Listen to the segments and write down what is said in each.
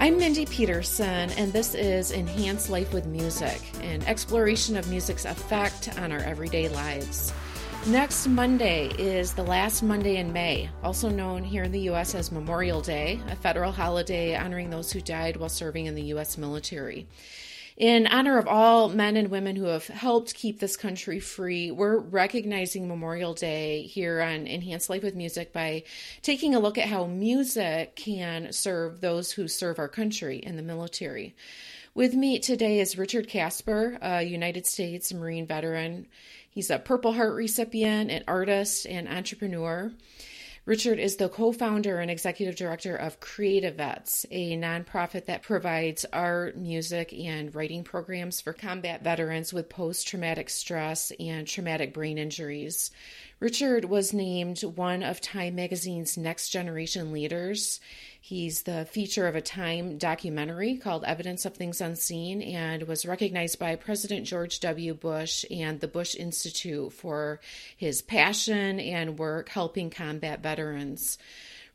I'm Mindy Peterson, and this is Enhance Life with Music, an exploration of music's effect on our everyday lives. Next Monday is the last Monday in May, also known here in the U.S. as Memorial Day, a federal holiday honoring those who died while serving in the U.S. military. In honor of all men and women who have helped keep this country free, we're recognizing Memorial Day here on Enhance Life with Music by taking a look at how music can serve those who serve our country in the military. With me today is Richard Casper, a United States Marine veteran. He's a Purple Heart recipient, an artist, and entrepreneur. Richard is the co founder and executive director of Creative Vets, a nonprofit that provides art, music, and writing programs for combat veterans with post traumatic stress and traumatic brain injuries. Richard was named one of Time Magazine's Next Generation Leaders. He's the feature of a Time documentary called Evidence of Things Unseen and was recognized by President George W. Bush and the Bush Institute for his passion and work helping combat veterans.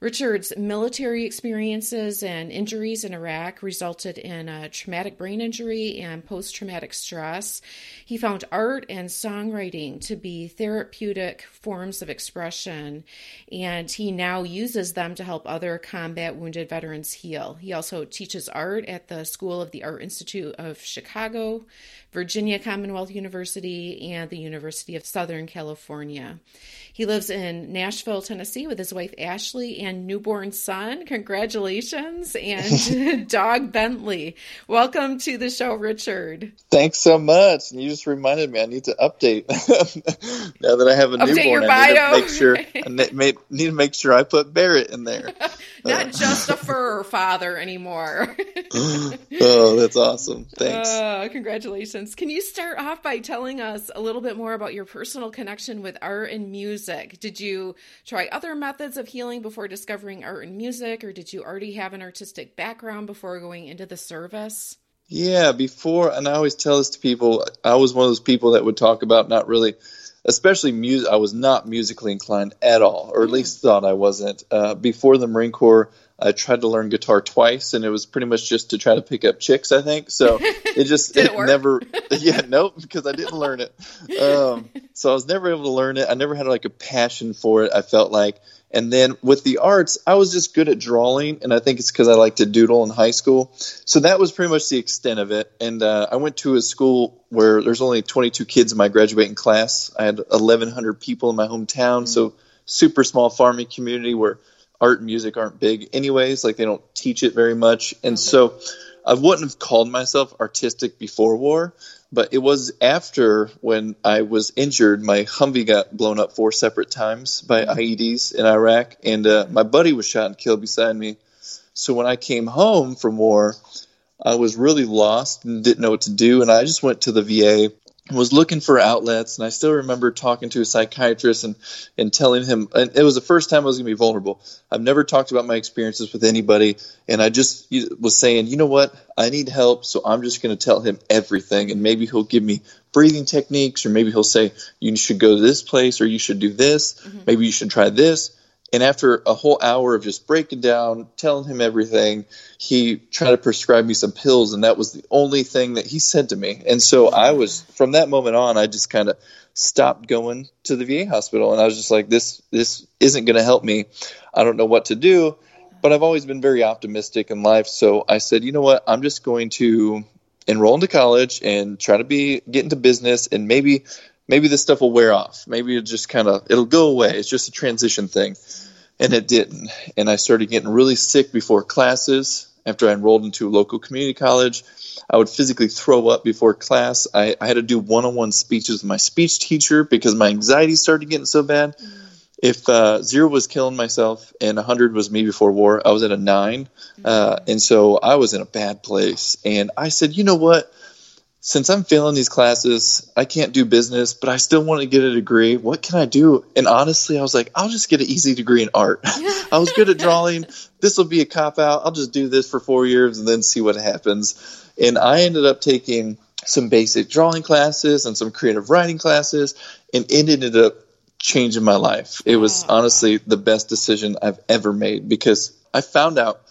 Richard's military experiences and injuries in Iraq resulted in a traumatic brain injury and post traumatic stress. He found art and songwriting to be therapeutic forms of expression, and he now uses them to help other combat wounded veterans heal. He also teaches art at the School of the Art Institute of Chicago, Virginia Commonwealth University, and the University of Southern California. He lives in Nashville, Tennessee with his wife Ashley and newborn son. Congratulations. And dog Bentley. Welcome to the show, Richard. Thanks so much. And you just reminded me I need to update now that I have a update newborn. I need to make sure I need to make sure I put Barrett in there. Not uh. just a fur father anymore. oh, that's awesome. Thanks. Uh, congratulations. Can you start off by telling us a little bit more about your personal connection with art and music? Did you try other methods of healing before discovering art and music, or did you already have an artistic background before going into the service? Yeah, before, and I always tell this to people, I was one of those people that would talk about not really, especially music. I was not musically inclined at all, or at mm. least thought I wasn't. Uh, before the Marine Corps, I tried to learn guitar twice, and it was pretty much just to try to pick up chicks. I think so. It just it, it never. Yeah, nope, because I didn't learn it. Um, so I was never able to learn it. I never had like a passion for it. I felt like, and then with the arts, I was just good at drawing, and I think it's because I like to doodle in high school. So that was pretty much the extent of it. And uh, I went to a school where there's only 22 kids in my graduating class. I had 1,100 people in my hometown, mm-hmm. so super small farming community where art and music aren't big, anyways. Like they don't teach it very much, and so I wouldn't have called myself artistic before war, but it was after when I was injured. My Humvee got blown up four separate times by mm-hmm. IEDs in Iraq, and uh, my buddy was shot and killed beside me. So when I came home from war, I was really lost and didn't know what to do, and I just went to the VA was looking for outlets and I still remember talking to a psychiatrist and, and telling him and it was the first time I was going to be vulnerable. I've never talked about my experiences with anybody and I just was saying, "You know what? I need help, so I'm just going to tell him everything and maybe he'll give me breathing techniques or maybe he'll say you should go to this place or you should do this. Mm-hmm. Maybe you should try this." And after a whole hour of just breaking down, telling him everything, he tried to prescribe me some pills, and that was the only thing that he said to me. And so I was, from that moment on, I just kind of stopped going to the VA hospital, and I was just like, this, this isn't going to help me. I don't know what to do, but I've always been very optimistic in life. So I said, you know what, I'm just going to enroll into college and try to be get into business and maybe maybe this stuff will wear off. Maybe it'll just kind of it'll go away. It's just a transition thing. And it didn't. And I started getting really sick before classes. After I enrolled into a local community college, I would physically throw up before class. I, I had to do one on one speeches with my speech teacher because my anxiety started getting so bad. If uh, zero was killing myself and 100 was me before war, I was at a nine. Uh, and so I was in a bad place. And I said, you know what? Since I'm failing these classes, I can't do business, but I still want to get a degree. What can I do? And honestly, I was like, I'll just get an easy degree in art. I was good at drawing. This will be a cop out. I'll just do this for four years and then see what happens. And I ended up taking some basic drawing classes and some creative writing classes, and it ended up changing my life. It was honestly the best decision I've ever made because I found out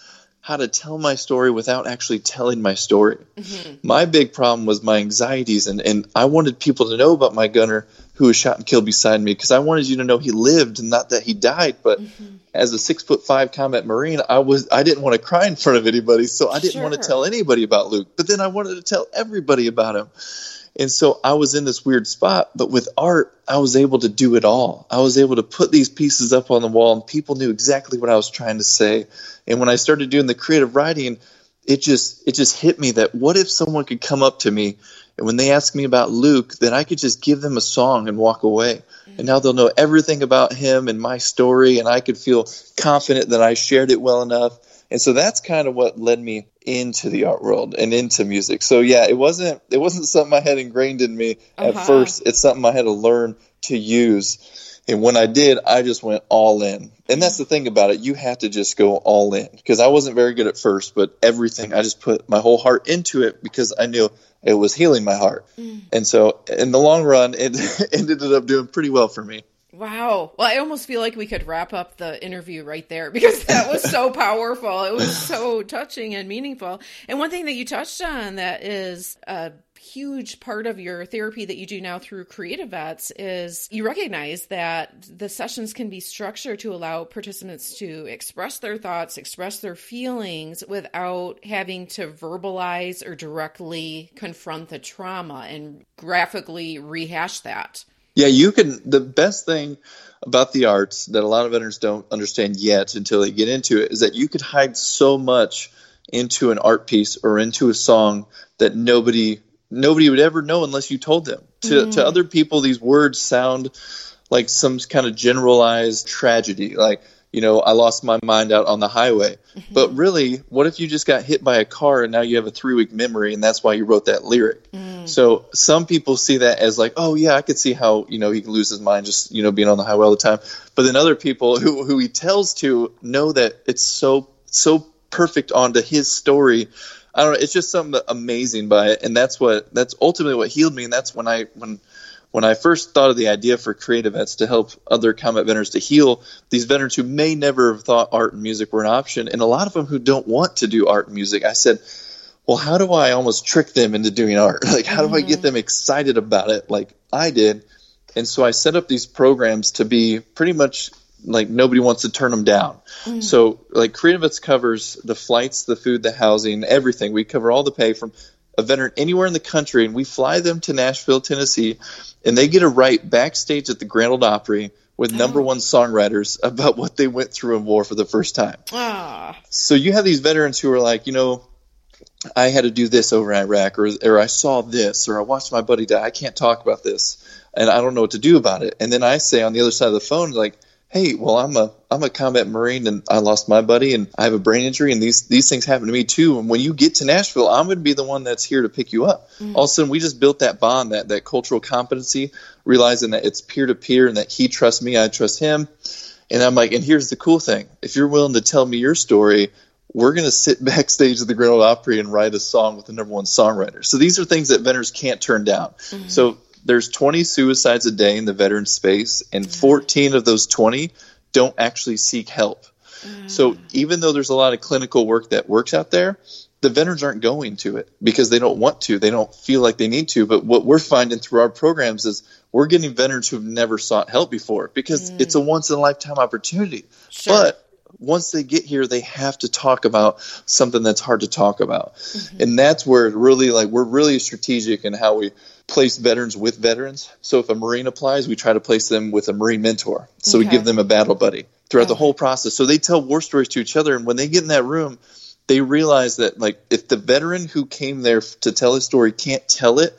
how to tell my story without actually telling my story. Mm-hmm. My big problem was my anxieties, and, and I wanted people to know about my gunner who was shot and killed beside me because I wanted you to know he lived and not that he died. But mm-hmm. as a six foot five combat marine, I was I didn't want to cry in front of anybody, so I didn't sure. want to tell anybody about Luke. But then I wanted to tell everybody about him. And so I was in this weird spot, but with art, I was able to do it all. I was able to put these pieces up on the wall, and people knew exactly what I was trying to say. And when I started doing the creative writing, it just it just hit me that what if someone could come up to me and when they ask me about Luke, that I could just give them a song and walk away. Mm-hmm. And now they'll know everything about him and my story, and I could feel confident that I shared it well enough. And so that's kind of what led me into the art world and into music. So yeah, it wasn't it wasn't something I had ingrained in me uh-huh. at first. It's something I had to learn to use. And when I did, I just went all in. And that's the thing about it. You have to just go all in because I wasn't very good at first, but everything, I just put my whole heart into it because I knew it was healing my heart. Mm. And so in the long run, it, it ended up doing pretty well for me. Wow. Well, I almost feel like we could wrap up the interview right there because that was so powerful. It was so touching and meaningful. And one thing that you touched on that is a huge part of your therapy that you do now through Creative Vets is you recognize that the sessions can be structured to allow participants to express their thoughts, express their feelings without having to verbalize or directly confront the trauma and graphically rehash that. Yeah, you can. The best thing about the arts that a lot of veterans don't understand yet until they get into it is that you could hide so much into an art piece or into a song that nobody nobody would ever know unless you told them. To mm. to other people, these words sound like some kind of generalized tragedy, like you know, I lost my mind out on the highway. Mm-hmm. But really, what if you just got hit by a car and now you have a three week memory and that's why you wrote that lyric? Mm. So some people see that as like, oh yeah, I could see how, you know, he can lose his mind just, you know, being on the highway all the time. But then other people who, who he tells to know that it's so, so perfect onto his story. I don't know. It's just something amazing by it. And that's what, that's ultimately what healed me. And that's when I, when, when I first thought of the idea for Creative Vets to help other combat veterans to heal these veterans who may never have thought art and music were an option, and a lot of them who don't want to do art and music, I said, well, how do I almost trick them into doing art? Like, how do I get mm-hmm. them excited about it like I did? And so I set up these programs to be pretty much like nobody wants to turn them down. Mm. So like Creative Vets covers the flights, the food, the housing, everything. We cover all the pay from a veteran anywhere in the country, and we fly them to Nashville, Tennessee, and they get a write backstage at the Grand Ole Opry with oh. number one songwriters about what they went through in war for the first time. Ah. So you have these veterans who are like, you know, I had to do this over in Iraq, or or I saw this, or I watched my buddy die. I can't talk about this, and I don't know what to do about it. And then I say on the other side of the phone, like, hey, well, I'm a I'm a combat marine and I lost my buddy and I have a brain injury and these these things happen to me too. And when you get to Nashville, I'm going to be the one that's here to pick you up. Mm-hmm. All of a sudden, we just built that bond, that that cultural competency, realizing that it's peer to peer and that he trusts me, I trust him. And I'm like, and here's the cool thing: if you're willing to tell me your story, we're going to sit backstage at the Grand Ole Opry and write a song with the number one songwriter. So these are things that veterans can't turn down. Mm-hmm. So there's 20 suicides a day in the veteran space, and 14 of those 20 don't actually seek help. Mm. So even though there's a lot of clinical work that works out there, the veterans aren't going to it because they don't want to. They don't feel like they need to. But what we're finding through our programs is we're getting veterans who've never sought help before because mm. it's a once in a lifetime opportunity. Sure. But once they get here, they have to talk about something that's hard to talk about. Mm-hmm. And that's where it really like we're really strategic in how we place veterans with veterans. So if a Marine applies, we try to place them with a Marine mentor. So okay. we give them a battle buddy throughout okay. the whole process. So they tell war stories to each other. And when they get in that room, they realize that like if the veteran who came there to tell his story can't tell it,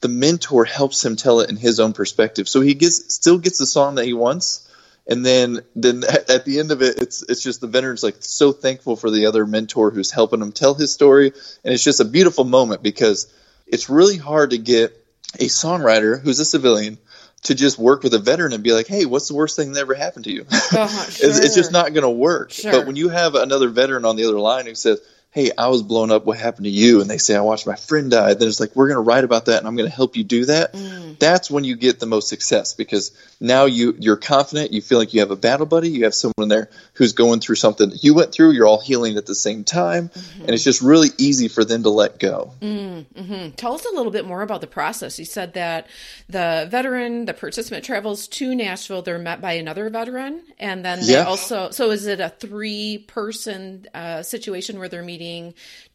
the mentor helps him tell it in his own perspective. So he gets still gets the song that he wants. And then, then at the end of it, it's it's just the veteran's like so thankful for the other mentor who's helping him tell his story, and it's just a beautiful moment because it's really hard to get a songwriter who's a civilian to just work with a veteran and be like, hey, what's the worst thing that ever happened to you? Uh-huh, sure. it's, it's, just not going to work. Sure. But when you have another veteran on the other line who says, hey, I was blown up. What happened to you? And they say, I watched my friend die. Then it's like, we're going to write about that and I'm going to help you do that. Mm. That's when you get the most success because now you, you're confident. You feel like you have a battle buddy. You have someone there who's going through something that you went through. You're all healing at the same time. Mm-hmm. And it's just really easy for them to let go. Mm-hmm. Tell us a little bit more about the process. You said that the veteran, the participant travels to Nashville. They're met by another veteran. And then they yeah. also, so is it a three person uh, situation where they're meeting meeting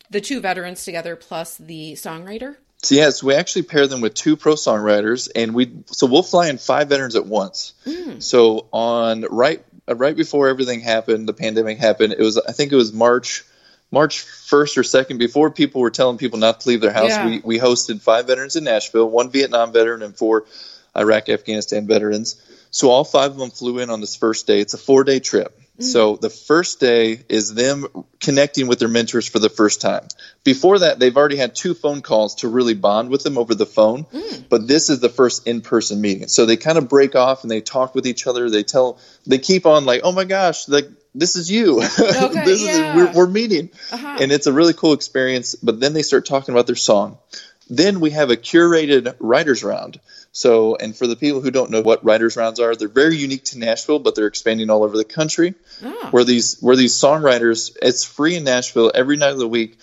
the two veterans together plus the songwriter? So yes, we actually pair them with two pro songwriters, and we so we'll fly in five veterans at once. Mm. So on right uh, right before everything happened, the pandemic happened. It was I think it was March March first or second before people were telling people not to leave their house. Yeah. We we hosted five veterans in Nashville, one Vietnam veteran and four Iraq Afghanistan veterans. So all five of them flew in on this first day. It's a four day trip. So the first day is them connecting with their mentors for the first time. Before that, they've already had two phone calls to really bond with them over the phone, mm. but this is the first in-person meeting. So they kind of break off and they talk with each other. They tell, they keep on like, oh my gosh, like this is you. Okay, this yeah. is we're, we're meeting, uh-huh. and it's a really cool experience. But then they start talking about their song. Then we have a curated writers round. So, and for the people who don't know what writers rounds are, they're very unique to Nashville, but they're expanding all over the country. Oh. Where these where these songwriters, it's free in Nashville every night of the week.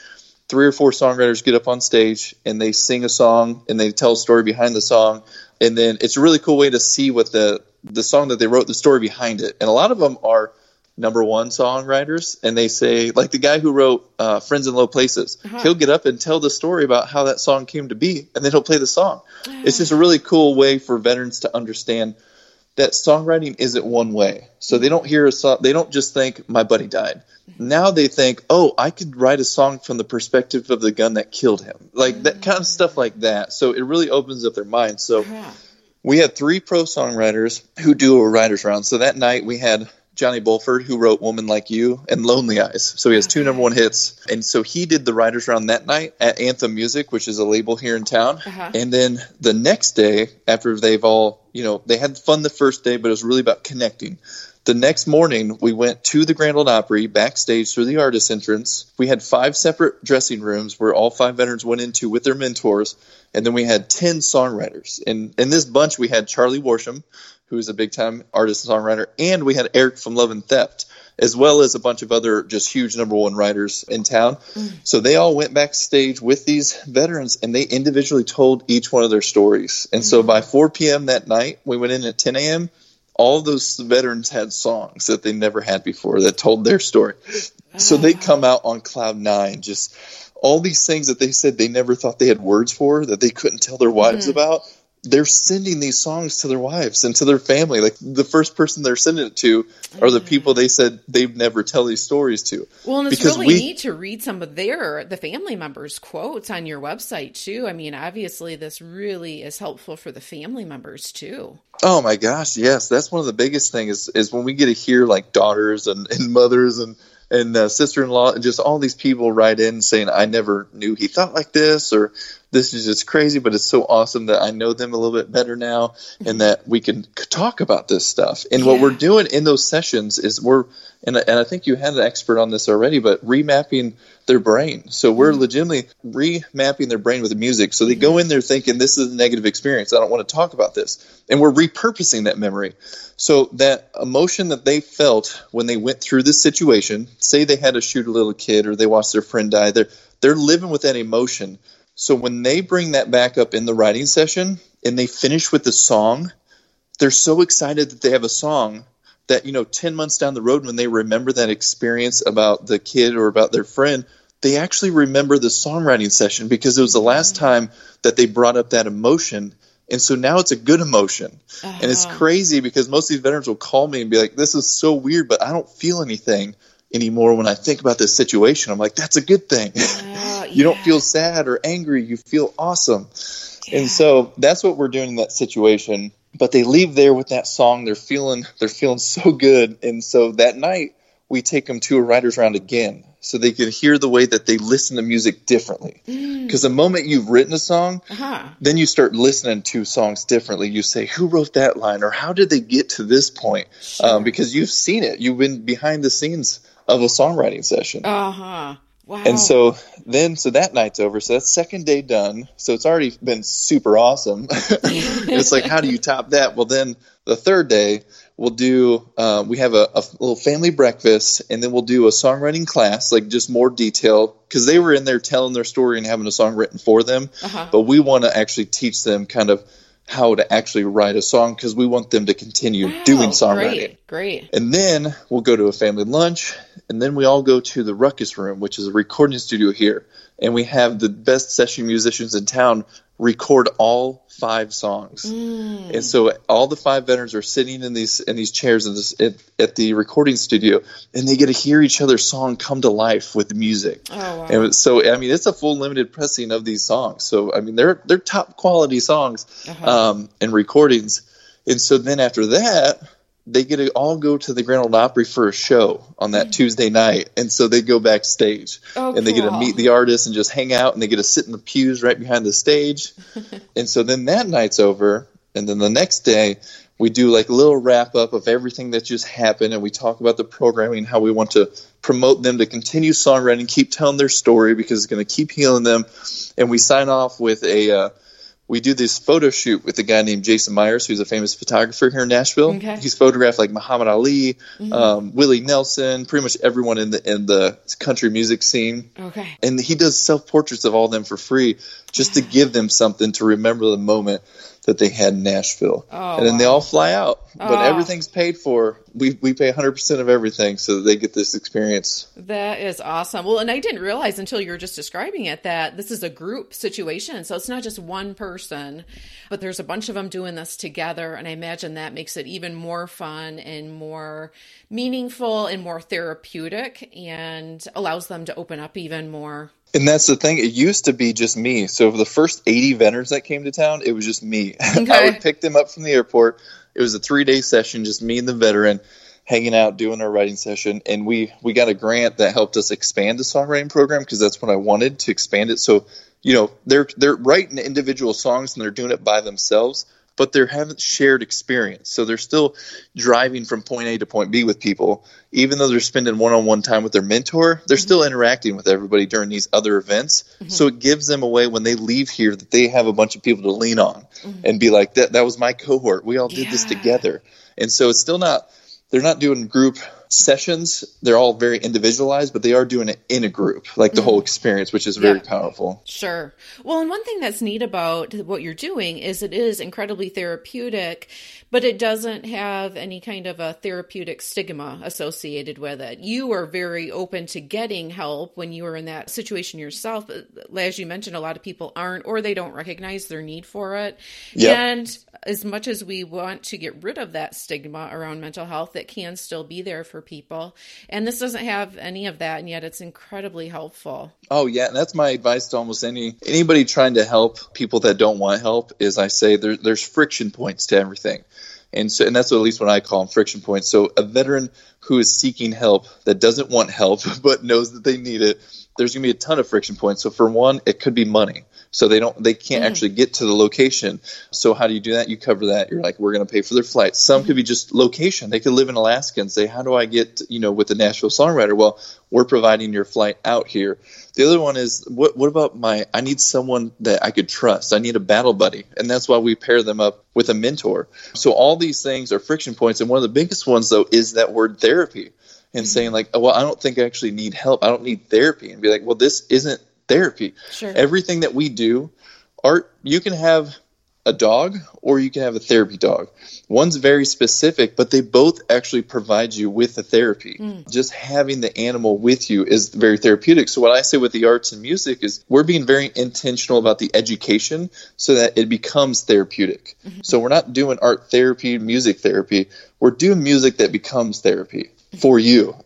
Three or four songwriters get up on stage and they sing a song and they tell a story behind the song, and then it's a really cool way to see what the the song that they wrote, the story behind it. And a lot of them are number one songwriters and they say like the guy who wrote uh, friends in low places uh-huh. he'll get up and tell the story about how that song came to be and then he'll play the song. Uh-huh. it's just a really cool way for veterans to understand that songwriting isn't one way. So they don't hear a song they don't just think my buddy died. Now they think oh i could write a song from the perspective of the gun that killed him. Like that kind of stuff like that. So it really opens up their mind so uh-huh. we had three pro songwriters who do a writers round. So that night we had Johnny Bulford, who wrote Woman Like You and Lonely Eyes. So he has two number one hits. And so he did the writers round that night at Anthem Music, which is a label here in town. Uh-huh. And then the next day, after they've all, you know, they had fun the first day, but it was really about connecting. The next morning, we went to the Grand Ole Opry backstage through the artist entrance. We had five separate dressing rooms where all five veterans went into with their mentors. And then we had 10 songwriters. And in this bunch, we had Charlie Worsham, who's a big time artist and songwriter, and we had Eric from Love and Theft, as well as a bunch of other just huge number one writers in town. Mm. So they all went backstage with these veterans and they individually told each one of their stories. And mm. so by 4 p.m. that night, we went in at 10 a.m. All those veterans had songs that they never had before that told their story. So they come out on cloud nine, just all these things that they said they never thought they had words for, that they couldn't tell their wives mm. about they're sending these songs to their wives and to their family. Like the first person they're sending it to are the people they said they'd never tell these stories to. Well, and it's because really we, neat to read some of their the family members' quotes on your website too. I mean, obviously, this really is helpful for the family members too. Oh my gosh, yes, that's one of the biggest things is is when we get to hear like daughters and, and mothers and and uh, sister-in-law and just all these people write in saying i never knew he thought like this or this is just crazy, but it's so awesome that I know them a little bit better now and that we can talk about this stuff. And yeah. what we're doing in those sessions is we're, and, and I think you had an expert on this already, but remapping their brain. So we're mm-hmm. legitimately remapping their brain with the music. So they go in there thinking this is a negative experience. I don't want to talk about this. And we're repurposing that memory. So that emotion that they felt when they went through this situation, say they had to shoot a little kid or they watched their friend die, they're, they're living with that emotion so when they bring that back up in the writing session and they finish with the song, they're so excited that they have a song that, you know, 10 months down the road when they remember that experience about the kid or about their friend, they actually remember the songwriting session because it was the last mm. time that they brought up that emotion. And so now it's a good emotion. Uh-huh. And it's uh-huh. crazy because most of these veterans will call me and be like, this is so weird, but I don't feel anything anymore when I think about this situation. I'm like, that's a good thing. Uh, you yeah. don't feel sad or angry. You feel awesome. Yeah. And so that's what we're doing in that situation. But they leave there with that song. They're feeling they're feeling so good. And so that night we take them to a writer's round again so they can hear the way that they listen to music differently. Because mm. the moment you've written a song, uh-huh. then you start listening to songs differently. You say, who wrote that line? Or how did they get to this point? Sure. Um, because you've seen it. You've been behind the scenes of a songwriting session. Uh huh. Wow. And so then, so that night's over. So that's second day done. So it's already been super awesome. it's like, how do you top that? Well, then the third day, we'll do, uh, we have a, a, little family breakfast and then we'll do a songwriting class, like just more detail. Cause they were in there telling their story and having a song written for them. Uh-huh. But we want to actually teach them kind of how to actually write a song because we want them to continue Wow, doing songwriting. Great, great. And then we'll go to a family lunch, and then we all go to the Ruckus Room, which is a recording studio here. And we have the best session musicians in town record all five songs. Mm. And so all the five veterans are sitting in these in these chairs in this, at, at the recording studio, and they get to hear each other's song come to life with music. Oh, wow. And so I mean, it's a full limited pressing of these songs. So I mean, they're they're top quality songs Uh-huh. um, and recordings. And so then after that, they get to all go to the Grand Ole Opry for a show on that Tuesday night. And so they go backstage Oh, and they get to meet the artists and just hang out and they get to sit in the pews right behind the stage. and so then that night's over. And then the next day, we do like a little wrap up of everything that just happened and we talk about the programming, how we want to promote them to continue songwriting, keep telling their story because it's going to keep healing them. And we sign off with a, uh, we do this photo shoot with a guy named Jason Myers, who's a famous photographer here in Nashville. Okay. He's photographed like Muhammad Ali, Mm-hmm. um, Willie Nelson, pretty much everyone in the in the country music scene. Okay. And he does self portraits of all of them for free, just to give them something to remember the moment that they had in Nashville. Oh, and then they all fly out, but Oh. everything's paid for. We we pay 100% of everything so that they get this experience. That is awesome. Well, and I didn't realize until you were just describing it that this is a group situation. So it's not just one person, but there's a bunch of them doing this together. And I imagine that makes it even more fun and more meaningful and more therapeutic and allows them to open up even more. And that's the thing. It used to be just me. So for the first 80 veterans that came to town, it was just me. I would pick them up from the airport. It was a three day session, just me and the veteran hanging out, doing our writing session. And we, we got a grant that helped us expand the songwriting program because that's what I wanted to expand it. So, you know, they're, they're writing individual songs and they're doing it by themselves, but they haven't shared experience. So they're still driving from point A to point B with people, even though they're spending one on one time with their mentor, they're mm-hmm. still interacting with everybody during these other events. Mm-hmm. So it gives them a way when they leave here that they have a bunch of people to lean on mm-hmm. and be like, that, that was my cohort. We all did this together. And so it's still not, they're not doing group sessions. They're all very individualized, but they are doing it in a group, like the mm-hmm. whole experience, which is very Yeah. powerful. Sure. Well, and one thing that's neat about what you're doing is it is incredibly therapeutic, but it doesn't have any kind of a therapeutic stigma associated with it. You are very open to getting help when you are in that situation yourself. As you mentioned, a lot of people aren't, or they don't recognize their need for it. Yep. And as much as we want to get rid of that stigma around mental health, it can still be there for people. And this doesn't have any of that, and yet it's incredibly helpful. Oh yeah, that's my advice to almost any anybody trying to help people that don't want help. Is I say there, there's friction points to everything, and so and that's at least what I call them friction points. So a veteran who is seeking help that doesn't want help but knows that they need it, there's going to be a ton of friction points. So for one, it could be money. So they don't they can't mm. actually get to the location. So how do you do that? You cover that. You're like, we're going to pay for their flight Some could be mm-hmm. just location. They could live in Alaska and say, how do I get you know with the Nashville songwriter? Well, we're providing your flight out here. The other one is what what about my I need someone that I could trust. I need a battle buddy. And that's why we pair them up with a mentor. So all these things are friction points and one of the biggest ones though is that word therapy. And saying mm-hmm. like, oh, well, I don't think I actually need help. I don't need therapy. And be like, well, this isn't therapy. Sure. Everything that we do, art you can have a dog or you can have a therapy dog. One's very specific, but they both actually provide you with the therapy. Hmm. Just having the animal with you is very therapeutic. So what I say with the arts and music is we're being very intentional about the education so that it becomes therapeutic. Mm-hmm. So we're not doing art therapy, music therapy. We're doing music that becomes therapy for you.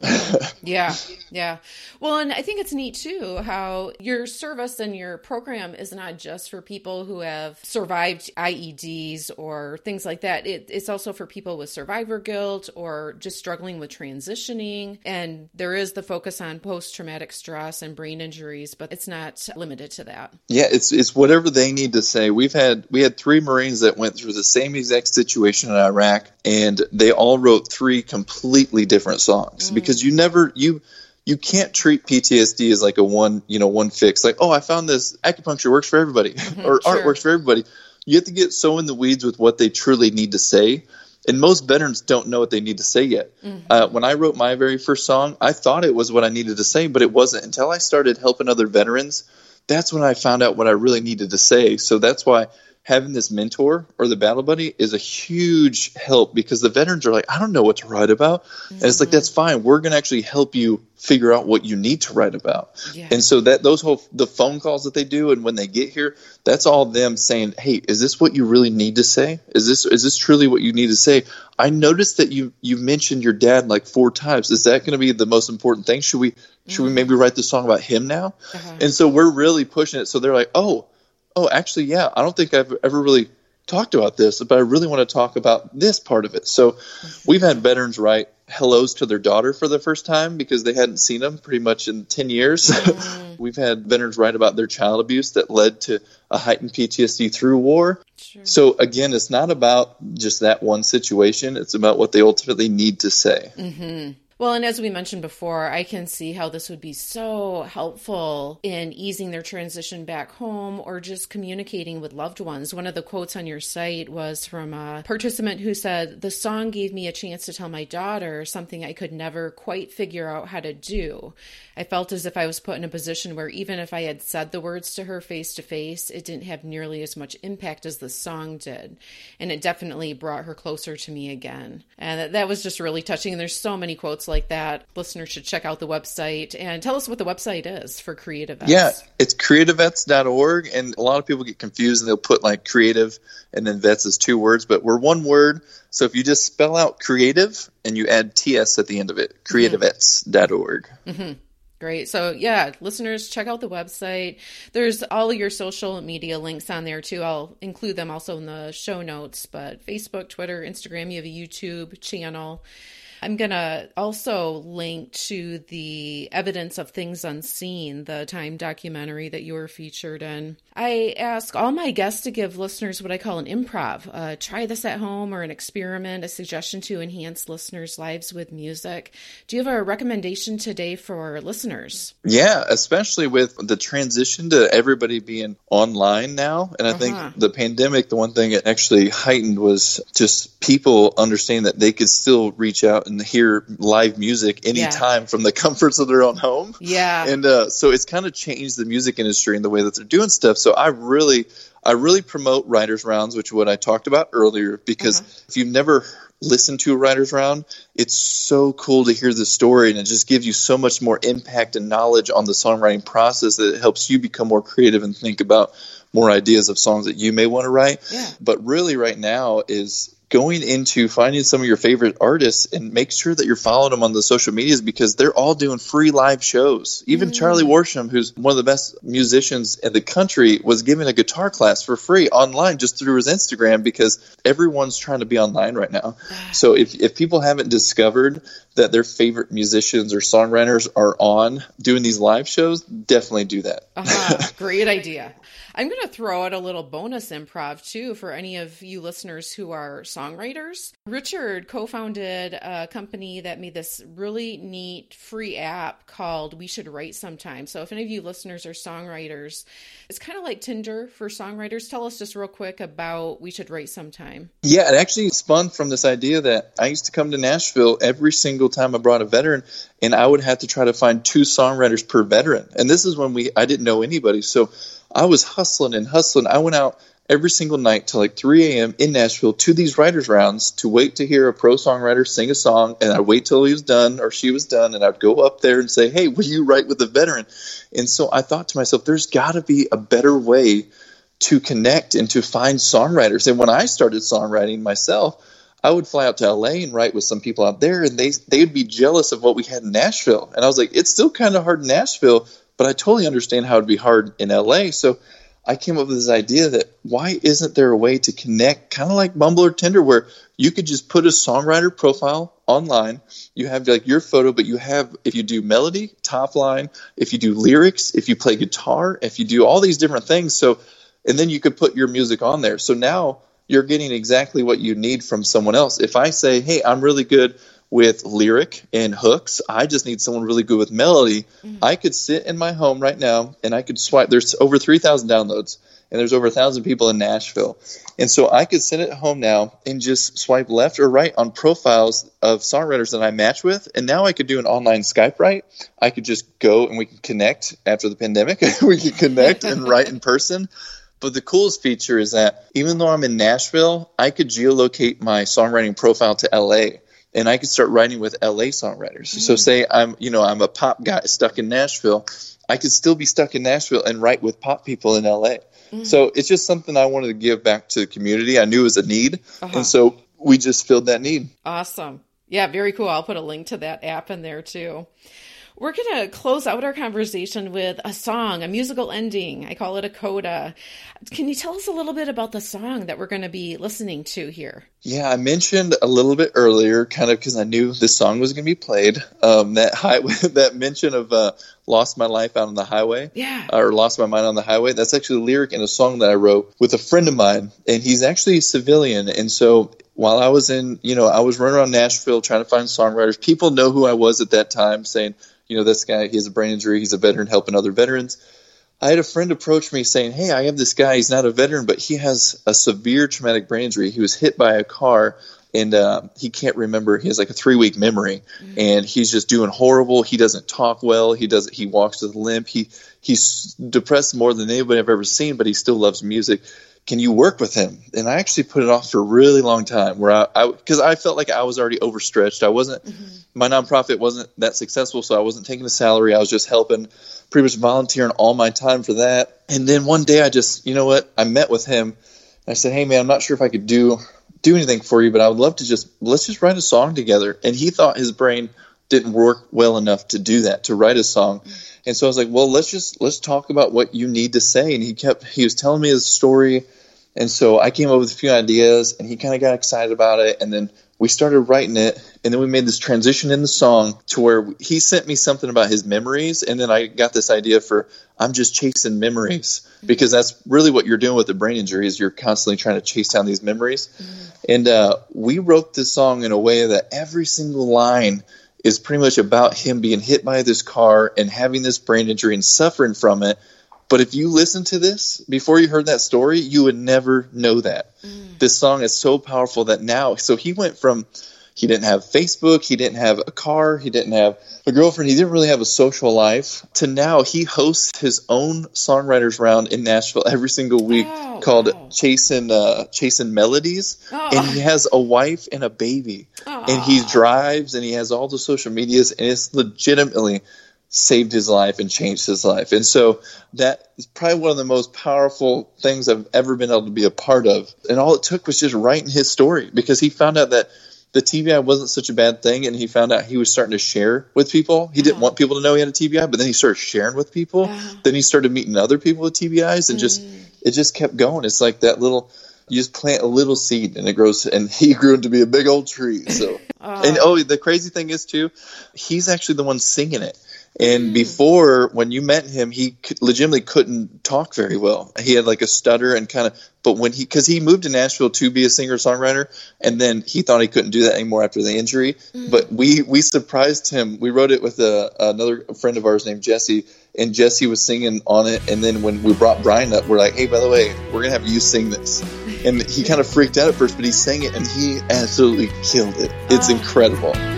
Yeah, yeah. Well, and I think it's neat too how your service and your program is not just for people who have survived IEDs or things like that. It, it's also for people with survivor guilt or just struggling with transitioning. And there is the focus on post traumatic stress and brain injuries, but it's not limited to that. Yeah, it's it's whatever they need to say. We've had we had three Marines that went through the same exact situation in Iraq, and they all wrote three completely different songs because you never you you can't treat PTSD as like a one, you know, one fix. Like, oh, I found this acupuncture works for everybody, mm-hmm, or sure. art works for everybody. You have to get so in the weeds with what they truly need to say. And most veterans don't know what they need to say yet. Mm-hmm. Uh, when I wrote my very first song, I thought it was what I needed to say, but it wasn't until I started helping other veterans. That's when I found out what I really needed to say. So that's why having this mentor or the battle buddy is a huge help because the veterans are like, I don't know what to write about. Mm-hmm. And it's like, that's fine. We're going to actually help you figure out what you need to write about. Yeah. And so that those whole, the phone calls that they do and when they get here, that's all them saying, Hey, is this what you really need to say? Is this, is this truly what you need to say? I noticed that you, you mentioned your dad like four times. Is that going to be the most important thing? Should we, should mm-hmm. we maybe write the song about him now? Uh-huh. And so we're really pushing it. So they're like, Oh, oh, actually, yeah, I don't think I've ever really talked about this, but I really want to talk about this part of it. So we've had veterans write hellos to their daughter for the first time because they hadn't seen them pretty much in 10 years. Mm. we've had veterans write about their child abuse that led to a heightened PTSD through war. Sure. So again, it's not about just that one situation. It's about what they ultimately need to say. Mm-hmm. Well, and as we mentioned before, I can see how this would be so helpful in easing their transition back home or just communicating with loved ones. One of the quotes on your site was from a participant who said, The song gave me a chance to tell my daughter something I could never quite figure out how to do. I felt as if I was put in a position where even if I had said the words to her face to face, it didn't have nearly as much impact as the song did. And it definitely brought her closer to me again. And that, was just really touching. And there's so many quotes like that. Listeners should check out the website and tell us what the website is for Creative Vets. Yeah, it's creativevets.org. And a lot of people get confused and they'll put like creative and then vets as two words, but we're one word. So if you just spell out creative and you add TS at the end of it, creativevets.org. Mm-hmm. Great. So, yeah, listeners, check out the website. There's all your social media links on there too. I'll include them also in the show notes, but Facebook, Twitter, Instagram, you have a YouTube channel. I'm going to also link to the Evidence of Things Unseen, the Time documentary that you were featured in. I ask all my guests to give listeners what I call an improv. Uh, try this at home or an experiment, a suggestion to enhance listeners' lives with music. Do you have a recommendation today for listeners? Yeah, especially with the transition to everybody being online now. And I uh-huh. think the pandemic, the one thing it actually heightened was just people understanding that they could still reach out and hear live music anytime yeah. from the comforts of their own home. Yeah. And uh, so it's kind of changed the music industry and the way that they're doing stuff. So I really, I really promote writers rounds, which is what I talked about earlier, because uh-huh. if you've never listened to a writers round, it's so cool to hear the story and it just gives you so much more impact and knowledge on the songwriting process that it helps you become more creative and think about more ideas of songs that you may want to write. Yeah. But really right now is going into finding some of your favorite artists and make sure that you're following them on the social medias because they're all doing free live shows. Even mm. Charlie Worsham, who's one of the best musicians in the country, was giving a guitar class for free online just through his Instagram because everyone's trying to be online right now. So if, if people haven't discovered that their favorite musicians or songwriters are on doing these live shows, definitely do that. Uh-huh. Great idea. I'm going to throw out a little bonus improv too for any of you listeners who are songwriters. Richard co founded a company that made this really neat free app called We Should Write Sometime. So if any of you listeners are songwriters, it's kind of like Tinder for songwriters. Tell us just real quick about We Should Write Sometime. Yeah, it actually spun from this idea that I used to come to Nashville every single time I brought a veteran and I would have to try to find two songwriters per veteran. And this is when we I didn't know anybody. So I was hustling and hustling. I went out every single night till like 3 a.m. in Nashville to these writers' rounds to wait to hear a pro songwriter sing a song. And I'd wait till he was done or she was done. And I'd go up there and say, Hey, will you write with a veteran? And so I thought to myself, there's got to be a better way to connect and to find songwriters. And when I started songwriting myself, I would fly out to LA and write with some people out there, and they they'd be jealous of what we had in Nashville. And I was like, it's still kind of hard in Nashville, but I totally understand how it'd be hard in LA. So I came up with this idea that why isn't there a way to connect, kind of like Bumble or Tinder, where you could just put a songwriter profile online. You have like your photo, but you have if you do melody, top line, if you do lyrics, if you play guitar, if you do all these different things. So, and then you could put your music on there. So now you're getting exactly what you need from someone else. If I say, "Hey, I'm really good with lyric and hooks. I just need someone really good with melody. Mm-hmm. I could sit in my home right now and I could swipe. There's over 3,000 downloads and there's over a thousand people in Nashville. And so I could sit at home now and just swipe left or right on profiles of songwriters that I match with. And now I could do an online Skype write. I could just go and we can connect after the pandemic. we could connect and write in person. But the coolest feature is that even though I'm in Nashville, I could geolocate my songwriting profile to LA and I could start writing with LA songwriters. Mm. So say I'm, you know, I'm a pop guy stuck in Nashville, I could still be stuck in Nashville and write with pop people in LA. Mm. So it's just something I wanted to give back to the community. I knew it was a need, uh-huh. and so we just filled that need. Awesome. Yeah, very cool. I'll put a link to that app in there too. We're going to close out our conversation with a song, a musical ending. I call it a coda. Can you tell us a little bit about the song that we're going to be listening to here? Yeah, I mentioned a little bit earlier, kind of because I knew this song was going to be played. Um, that highway, that mention of uh, "Lost My Life Out on the Highway," yeah, or "Lost My Mind on the Highway." That's actually a lyric in a song that I wrote with a friend of mine, and he's actually a civilian, and so while I was in, you know, I was running around Nashville trying to find songwriters. People know who I was at that time, saying, you know, this guy, he has a brain injury, he's a veteran helping other veterans. I had a friend approach me saying, Hey, I have this guy, he's not a veteran, but he has a severe traumatic brain injury. He was hit by a car and uh, he can't remember. He has like a three week memory, mm-hmm. and he's just doing horrible. He doesn't talk well. He does. He walks with a limp. He he's depressed more than anybody I've ever seen, but he still loves music can you work with him? And I actually put it off for a really long time where I, because I, I, felt like I was already overstretched. I wasn't, mm-hmm. my nonprofit wasn't that successful. So I wasn't taking a salary. I was just helping, pretty much volunteering all my time for that. And then one day I just, you know what? I met with him. I said, Hey man, I'm not sure if I could do, do anything for you, but I would love to just, let's just write a song together. And he thought his brain didn't work well enough to do that, to write a song. And so I was like, well, let's just let's talk about what you need to say. And he kept he was telling me his story, and so I came up with a few ideas, and he kind of got excited about it. And then we started writing it, and then we made this transition in the song to where he sent me something about his memories, and then I got this idea for I'm just chasing memories because that's really what you're doing with the brain injury is you're constantly trying to chase down these memories. Mm-hmm. And uh, we wrote this song in a way that every single line is pretty much about him being hit by this car and having this brain injury and suffering from it. But if you listen to this before you heard that story, you would never know that. Mm. This song is so powerful that now, so he went from he didn't have Facebook. He didn't have a car. He didn't have a girlfriend. He didn't really have a social life. To now, he hosts his own songwriters round in Nashville every single week oh, called wow. Chasing uh, Chasing Melodies, oh. and he has a wife and a baby, oh. and he drives and he has all the social medias, and it's legitimately saved his life and changed his life. And so that is probably one of the most powerful things I've ever been able to be a part of. And all it took was just writing his story because he found out that the TBI wasn't such a bad thing, and he found out he was starting to share with people. He didn't want people to know he had a TBI, but then he started sharing with people. Then he started meeting other people with TBIs, and mm. just it just kept going. It's like that little you just plant a little seed and it grows and he grew into be a big old tree so and oh the crazy thing is too he's actually the one singing it and mm. before, when you met him, he legitimately couldn't talk very well. He had like a stutter and kind of, but when he, because he moved to Nashville to be a singer songwriter, and then he thought he couldn't do that anymore after the injury. Mm. But we we surprised him. We wrote it with a, another friend of ours named Jesse, and Jesse was singing on it. And then when we brought Brian up, we're like, hey, by the way, we're gonna have you sing this. And he kind of freaked out at first, but he sang it and he absolutely killed it. It's oh. incredible.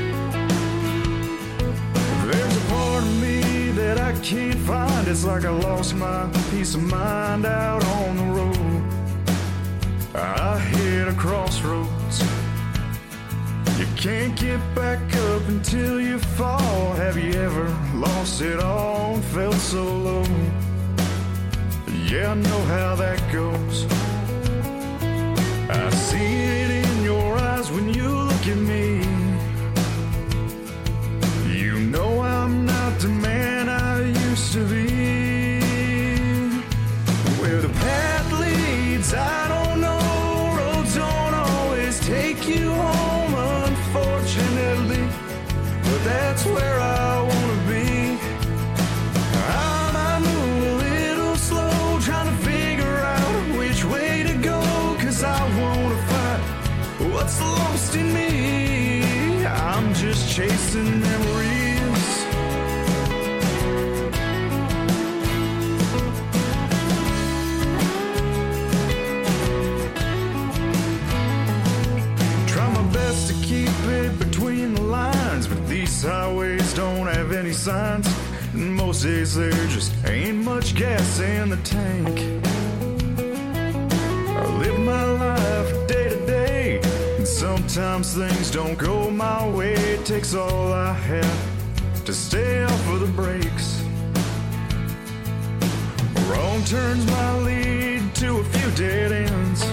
It's like I lost my peace of mind out on the road. I hit a crossroads. You can't get back up until you fall. Have you ever lost it all and felt so low? Yeah, I know how that goes. I see it in your eyes when you look at me. Highways don't have any signs. And most days there just ain't much gas in the tank. I live my life day to day, and sometimes things don't go my way. It takes all I have to stay off of the brakes. Wrong turns might lead to a few dead ends.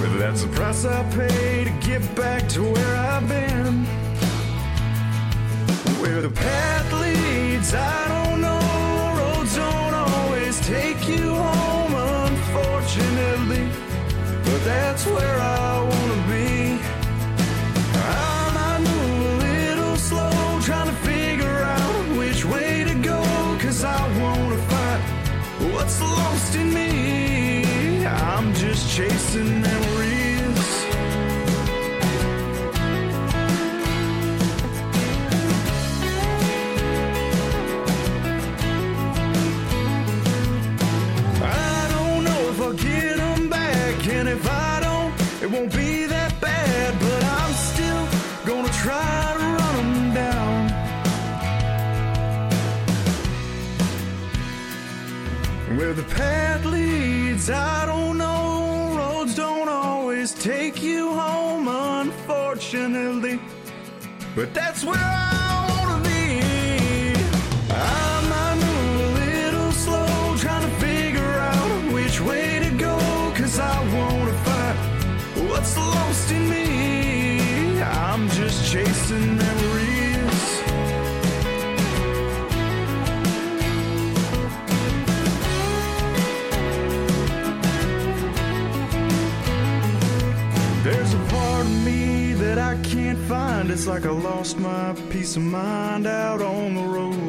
But that's the price I pay to get back to where I've been. Where the path leads, I don't know. Roads don't always take you home, unfortunately. But that's where I wanna leads, I don't know. Roads don't always take you home, unfortunately. But that's where I It's like I lost my peace of mind out on the road.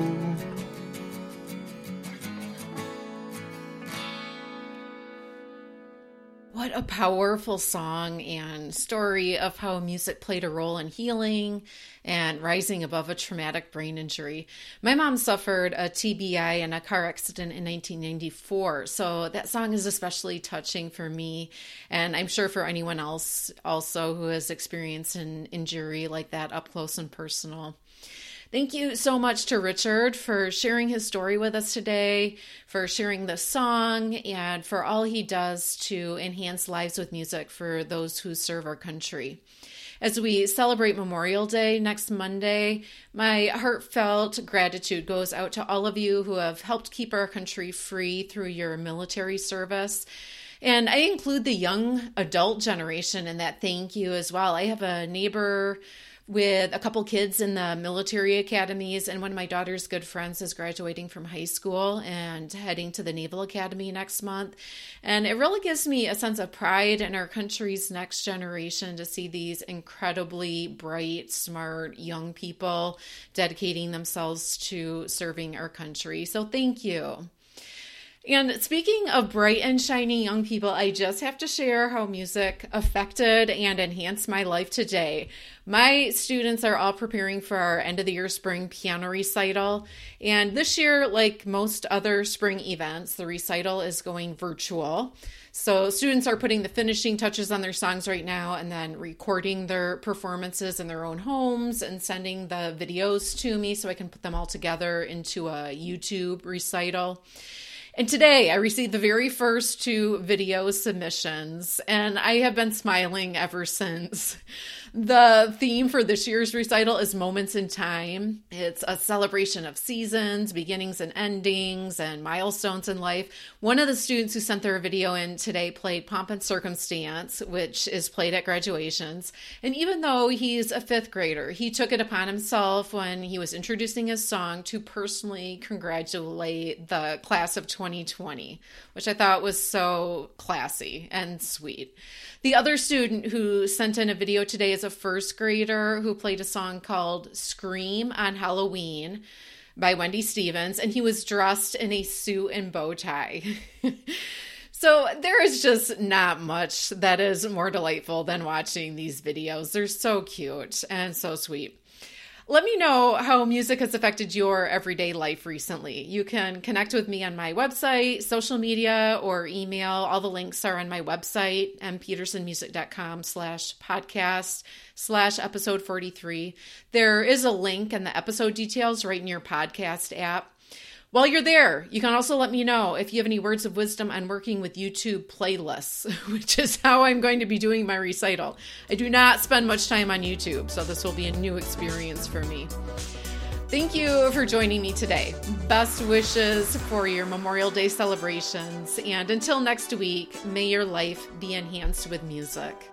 What a powerful song and story of how music played a role in healing and rising above a traumatic brain injury. My mom suffered a TBI in a car accident in 1994, so that song is especially touching for me, and I'm sure for anyone else also who has experienced an injury like that up close and personal. Thank you so much to Richard for sharing his story with us today, for sharing the song, and for all he does to enhance lives with music for those who serve our country. As we celebrate Memorial Day next Monday, my heartfelt gratitude goes out to all of you who have helped keep our country free through your military service. And I include the young adult generation in that thank you as well. I have a neighbor with a couple kids in the military academies, and one of my daughter's good friends is graduating from high school and heading to the Naval Academy next month. And it really gives me a sense of pride in our country's next generation to see these incredibly bright, smart young people dedicating themselves to serving our country. So, thank you. And speaking of bright and shiny young people, I just have to share how music affected and enhanced my life today. My students are all preparing for our end of the year spring piano recital. And this year, like most other spring events, the recital is going virtual. So students are putting the finishing touches on their songs right now and then recording their performances in their own homes and sending the videos to me so I can put them all together into a YouTube recital. And today I received the very first two video submissions, and I have been smiling ever since. The theme for this year's recital is Moments in Time. It's a celebration of seasons, beginnings and endings, and milestones in life. One of the students who sent their video in today played Pomp and Circumstance, which is played at graduations. And even though he's a fifth grader, he took it upon himself when he was introducing his song to personally congratulate the class of 2020, which I thought was so classy and sweet. The other student who sent in a video today a first grader who played a song called Scream on Halloween by Wendy Stevens, and he was dressed in a suit and bow tie. So, there is just not much that is more delightful than watching these videos. They're so cute and so sweet. Let me know how music has affected your everyday life recently. You can connect with me on my website, social media, or email. All the links are on my website, mpetersonmusic.com slash podcast slash episode 43. There is a link in the episode details right in your podcast app. While you're there, you can also let me know if you have any words of wisdom on working with YouTube playlists, which is how I'm going to be doing my recital. I do not spend much time on YouTube, so this will be a new experience for me. Thank you for joining me today. Best wishes for your Memorial Day celebrations. And until next week, may your life be enhanced with music.